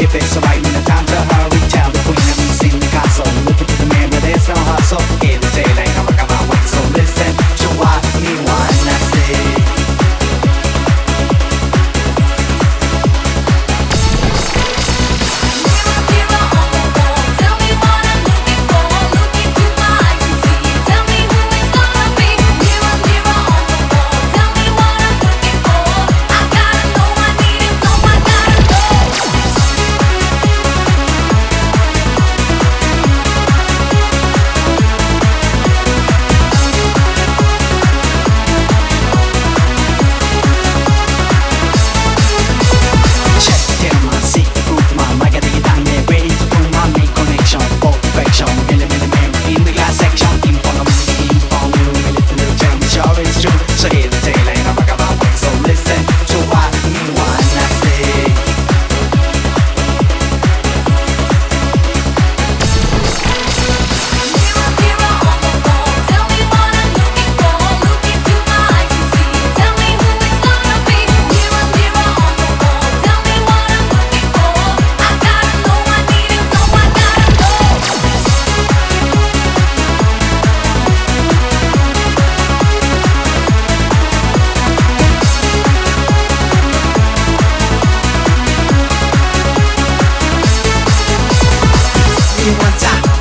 e penso one time.